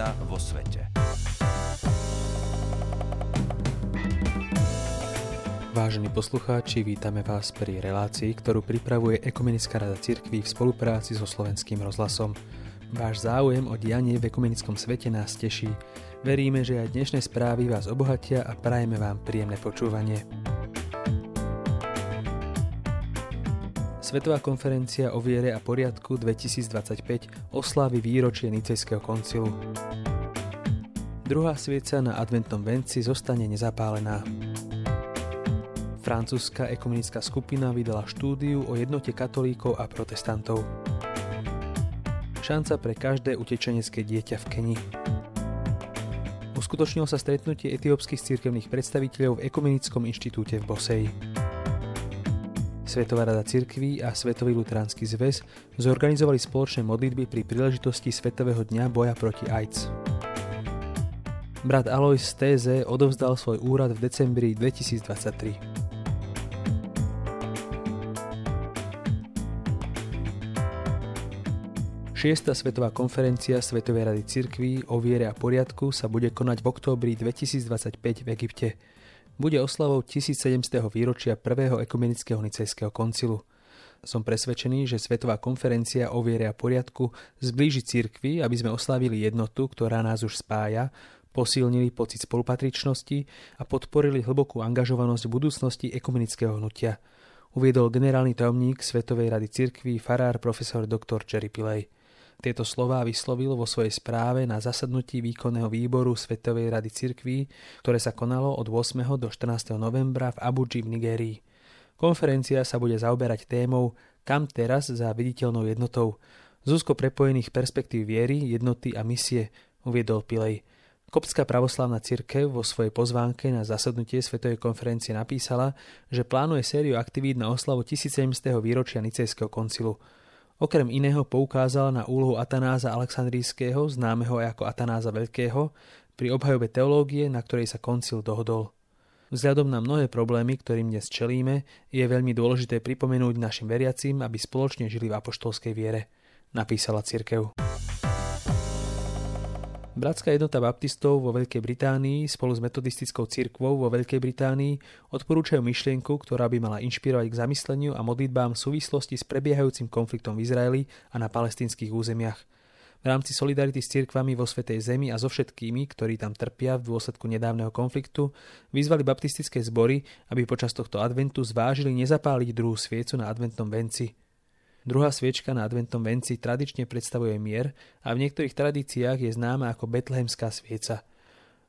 zmena vo svete. Vážení poslucháči, vítame vás pri relácii, ktorú pripravuje Ekumenická rada cirkví v spolupráci so Slovenským rozhlasom. Váš záujem o dianie v ekumenickom svete nás teší. Veríme, že aj dnešné správy vás obohatia a prajeme vám príjemné počúvanie. Svetová konferencia o viere a poriadku 2025 oslávi výročie Nicejského koncilu. Druhá svieca na adventnom venci zostane nezapálená. Francúzska ekumenická skupina vydala štúdiu o jednote katolíkov a protestantov. Šanca pre každé utečenecké dieťa v Keni. Uskutočnilo sa stretnutie etiópskych cirkevných predstaviteľov v Ekumenickom inštitúte v Boseji. Svetová rada cirkví a Svetový luteránsky zväz zorganizovali spoločné modlitby pri príležitosti Svetového dňa boja proti AIDS. Brat Alois z TZ odovzdal svoj úrad v decembri 2023. Šiesta svetová konferencia Svetovej rady cirkví o viere a poriadku sa bude konať v októbri 2025 v Egypte. Bude oslavou 1700. výročia prvého ekumenického nicejského koncilu. Som presvedčený, že Svetová konferencia o viere a poriadku zblíži cirkvi, aby sme oslávili jednotu, ktorá nás už spája, posilnili pocit spolupatričnosti a podporili hlbokú angažovanosť v budúcnosti ekumenického hnutia uviedol generálny tajomník Svetovej rady cirkví farár profesor dr. Jerry Pillay. Tieto slová vyslovil vo svojej správe na zasadnutí výkonného výboru Svetovej rady cirkví, ktoré sa konalo od 8. do 14. novembra v Abuji v Nigérii. Konferencia sa bude zaoberať témou Kam teraz za viditeľnou jednotou z prepojených perspektív viery, jednoty a misie, uviedol Pilej. Kopská pravoslavná cirkev vo svojej pozvánke na zasadnutie Svetovej konferencie napísala, že plánuje sériu aktivít na oslavu 1700. výročia Nicejského koncilu – Okrem iného poukázal na úlohu Atanáza Aleksandrijského, známeho ako Atanáza Veľkého, pri obhajobe teológie, na ktorej sa koncil dohodol. Vzhľadom na mnohé problémy, ktorým dnes čelíme, je veľmi dôležité pripomenúť našim veriacim, aby spoločne žili v apoštolskej viere, napísala cirkev. Bratská jednota baptistov vo Veľkej Británii spolu s metodistickou cirkvou vo Veľkej Británii odporúčajú myšlienku, ktorá by mala inšpirovať k zamysleniu a modlitbám v súvislosti s prebiehajúcim konfliktom v Izraeli a na palestinských územiach. V rámci solidarity s cirkvami vo Svetej Zemi a so všetkými, ktorí tam trpia v dôsledku nedávneho konfliktu, vyzvali baptistické zbory, aby počas tohto adventu zvážili nezapáliť druhú sviecu na adventnom venci – Druhá sviečka na adventom venci tradične predstavuje mier a v niektorých tradíciách je známa ako betlehemská svieca.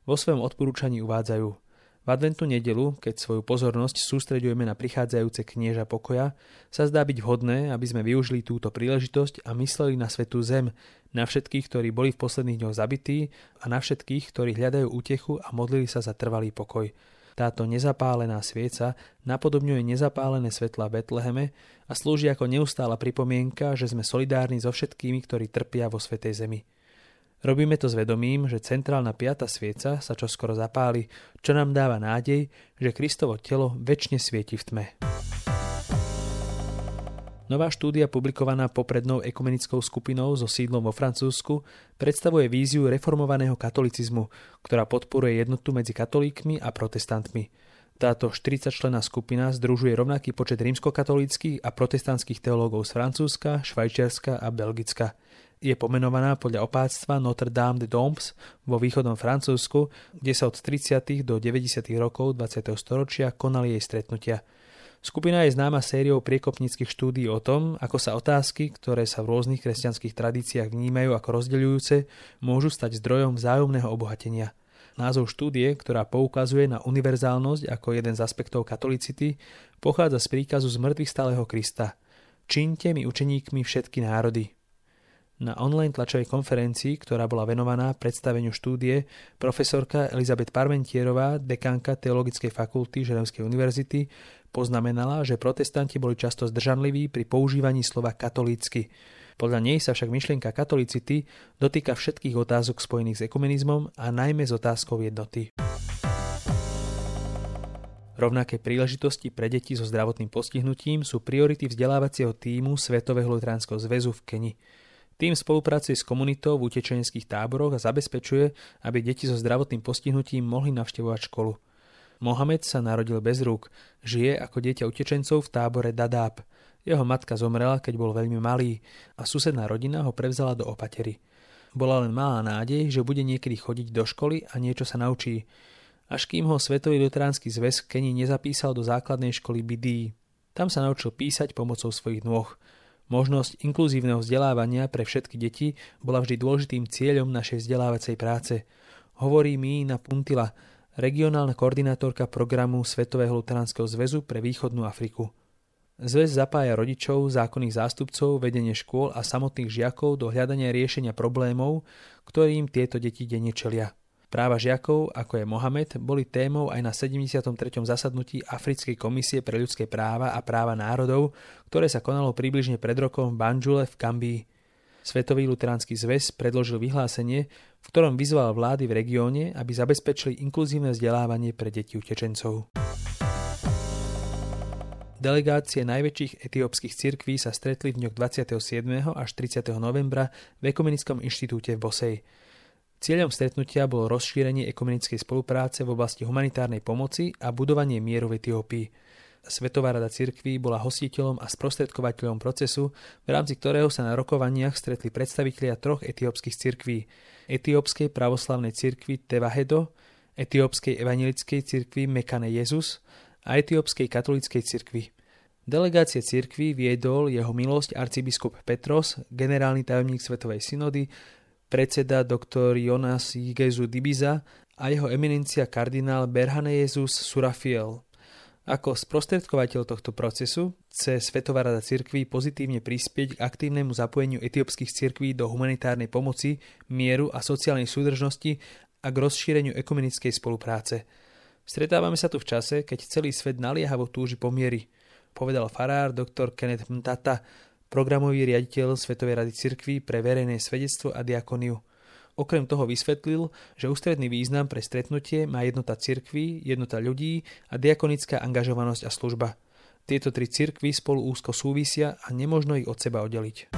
Vo svojom odporúčaní uvádzajú v adventnú nedelu, keď svoju pozornosť sústreďujeme na prichádzajúce knieža pokoja, sa zdá byť vhodné, aby sme využili túto príležitosť a mysleli na svetú zem, na všetkých, ktorí boli v posledných dňoch zabití a na všetkých, ktorí hľadajú útechu a modlili sa za trvalý pokoj. Táto nezapálená svieca napodobňuje nezapálené svetla v Betleheme a slúži ako neustála pripomienka, že sme solidárni so všetkými, ktorí trpia vo Svetej Zemi. Robíme to s vedomím, že centrálna piata svieca sa čoskoro zapáli, čo nám dáva nádej, že Kristovo telo väčšine svieti v tme. Nová štúdia publikovaná poprednou ekumenickou skupinou so sídlom vo Francúzsku predstavuje víziu reformovaného katolicizmu, ktorá podporuje jednotu medzi katolíkmi a protestantmi. Táto 40-člená skupina združuje rovnaký počet rímskokatolíckých a protestantských teológov z Francúzska, Švajčiarska a Belgicka. Je pomenovaná podľa opáctva Notre Dame de Dombes vo východnom Francúzsku, kde sa od 30. do 90. rokov 20. storočia konali jej stretnutia – Skupina je známa sériou priekopníckých štúdí o tom, ako sa otázky, ktoré sa v rôznych kresťanských tradíciách vnímajú ako rozdeľujúce, môžu stať zdrojom vzájomného obohatenia. Názov štúdie, ktorá poukazuje na univerzálnosť ako jeden z aspektov katolicity, pochádza z príkazu z mŕtvych stáleho Krista. Čínte mi učeníkmi všetky národy. Na online tlačovej konferencii, ktorá bola venovaná predstaveniu štúdie, profesorka Elizabeth Parmentierová, dekanka Teologickej fakulty Ženevskej univerzity, Poznamenala, že protestanti boli často zdržanliví pri používaní slova katolícky. Podľa nej sa však myšlienka katolicity dotýka všetkých otázok spojených s ekumenizmom a najmä s otázkou jednoty. Rovnaké príležitosti pre deti so zdravotným postihnutím sú priority vzdelávacieho týmu Svetového lutránskeho zväzu v Keni. Tým spolupracuje s komunitou v utečeneckých táboroch a zabezpečuje, aby deti so zdravotným postihnutím mohli navštevovať školu. Mohamed sa narodil bez rúk, žije ako dieťa utečencov v tábore Dadaab. Jeho matka zomrela, keď bol veľmi malý a susedná rodina ho prevzala do opatery. Bola len malá nádej, že bude niekedy chodiť do školy a niečo sa naučí, až kým ho Svetový luteránsky zväz v nezapísal do základnej školy BD. Tam sa naučil písať pomocou svojich nôh. Možnosť inkluzívneho vzdelávania pre všetky deti bola vždy dôležitým cieľom našej vzdelávacej práce. Hovorí mi na Puntila, regionálna koordinátorka programu Svetového luteránskeho zväzu pre východnú Afriku. Zväz zapája rodičov, zákonných zástupcov, vedenie škôl a samotných žiakov do hľadania riešenia problémov, ktorým tieto deti denne čelia. Práva žiakov, ako je Mohamed, boli témou aj na 73. zasadnutí Africkej komisie pre ľudské práva a práva národov, ktoré sa konalo približne pred rokom v Banjule v Kambii. Svetový luteránsky zväz predložil vyhlásenie, v ktorom vyzval vlády v regióne, aby zabezpečili inkluzívne vzdelávanie pre deti utečencov. Delegácie najväčších etiópskych cirkví sa stretli v dňoch 27. až 30. novembra v Ekumenickom inštitúte v Bosej. Cieľom stretnutia bolo rozšírenie ekumenickej spolupráce v oblasti humanitárnej pomoci a budovanie mieru v Etiópii. Svetová rada cirkví bola hostiteľom a sprostredkovateľom procesu, v rámci ktorého sa na rokovaniach stretli predstavitelia troch etiópskych cirkví. Etiópskej pravoslavnej cirkvi Tevahedo, Etiópskej evangelickej cirkvi Mekane Jezus a Etiópskej katolíckej cirkvi. Delegácie cirkvi viedol jeho milosť arcibiskup Petros, generálny tajomník Svetovej synody, predseda dr. Jonas Jigezu Dibiza a jeho eminencia kardinál Berhane Jezus Surafiel. Ako sprostredkovateľ tohto procesu chce Svetová rada cirkví pozitívne prispieť k aktívnemu zapojeniu etiópskych cirkví do humanitárnej pomoci, mieru a sociálnej súdržnosti a k rozšíreniu ekumenickej spolupráce. Stretávame sa tu v čase, keď celý svet naliehavo túži pomiery, povedal farár dr. Kenneth Mtata, programový riaditeľ Svetovej rady cirkví pre verejné svedectvo a diakoniu. Okrem toho vysvetlil, že ústredný význam pre stretnutie má jednota cirkví, jednota ľudí a diakonická angažovanosť a služba. Tieto tri cirkvy spolu úzko súvisia a nemožno ich od seba oddeliť.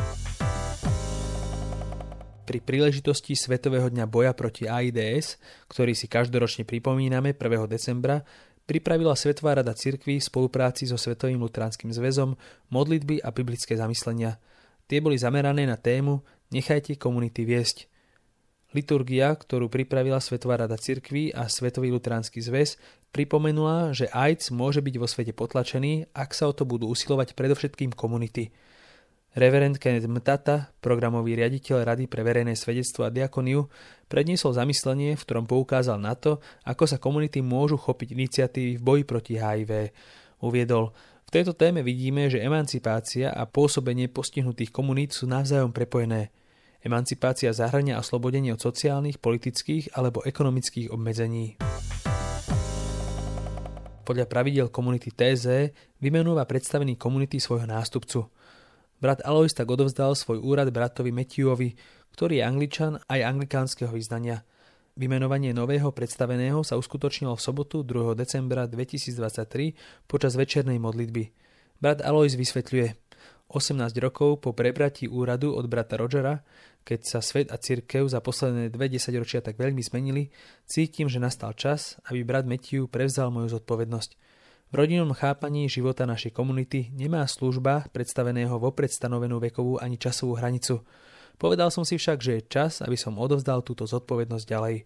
Pri príležitosti Svetového dňa boja proti AIDS, ktorý si každoročne pripomíname 1. decembra, pripravila Svetová rada cirkví v spolupráci so Svetovým luteránskym zväzom modlitby a biblické zamyslenia. Tie boli zamerané na tému Nechajte komunity viesť. Liturgia, ktorú pripravila Svetová rada cirkví a Svetový luteránsky zväz, pripomenula, že AIDS môže byť vo svete potlačený, ak sa o to budú usilovať predovšetkým komunity – Reverend Kenneth Mtata, programový riaditeľ Rady pre verejné svedectvo a diakoniu, predniesol zamyslenie, v ktorom poukázal na to, ako sa komunity môžu chopiť iniciatívy v boji proti HIV. Uviedol, v tejto téme vidíme, že emancipácia a pôsobenie postihnutých komunít sú navzájom prepojené. Emancipácia zahrania oslobodenie od sociálnych, politických alebo ekonomických obmedzení. Podľa pravidel komunity TZ vymenúva predstavený komunity svojho nástupcu – Brat Alois tak odovzdal svoj úrad bratovi Matthewovi, ktorý je angličan aj anglikánskeho vyznania. Vymenovanie nového predstaveného sa uskutočnilo v sobotu 2. decembra 2023 počas večernej modlitby. Brat Alois vysvetľuje, 18 rokov po prebratí úradu od brata Rogera, keď sa svet a cirkev za posledné dve desaťročia tak veľmi zmenili, cítim, že nastal čas, aby brat Matthew prevzal moju zodpovednosť. V rodinnom chápaní života našej komunity nemá služba predstaveného vopred stanovenú vekovú ani časovú hranicu. Povedal som si však, že je čas, aby som odovzdal túto zodpovednosť ďalej.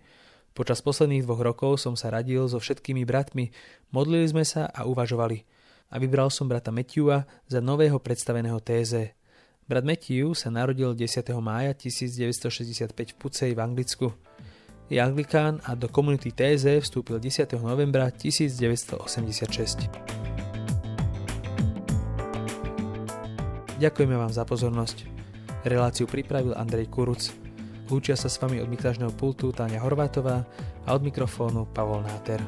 Počas posledných dvoch rokov som sa radil so všetkými bratmi, modlili sme sa a uvažovali. A vybral som brata Matthewa za nového predstaveného téze. Brat Matthew sa narodil 10. mája 1965 v Pucej v Anglicku je anglikán a do komunity TZ vstúpil 10. novembra 1986. Ďakujeme vám za pozornosť. Reláciu pripravil Andrej Kuruc. Lúčia sa s vami od miktážneho pultu Táňa Horvátová a od mikrofónu Pavol Náter.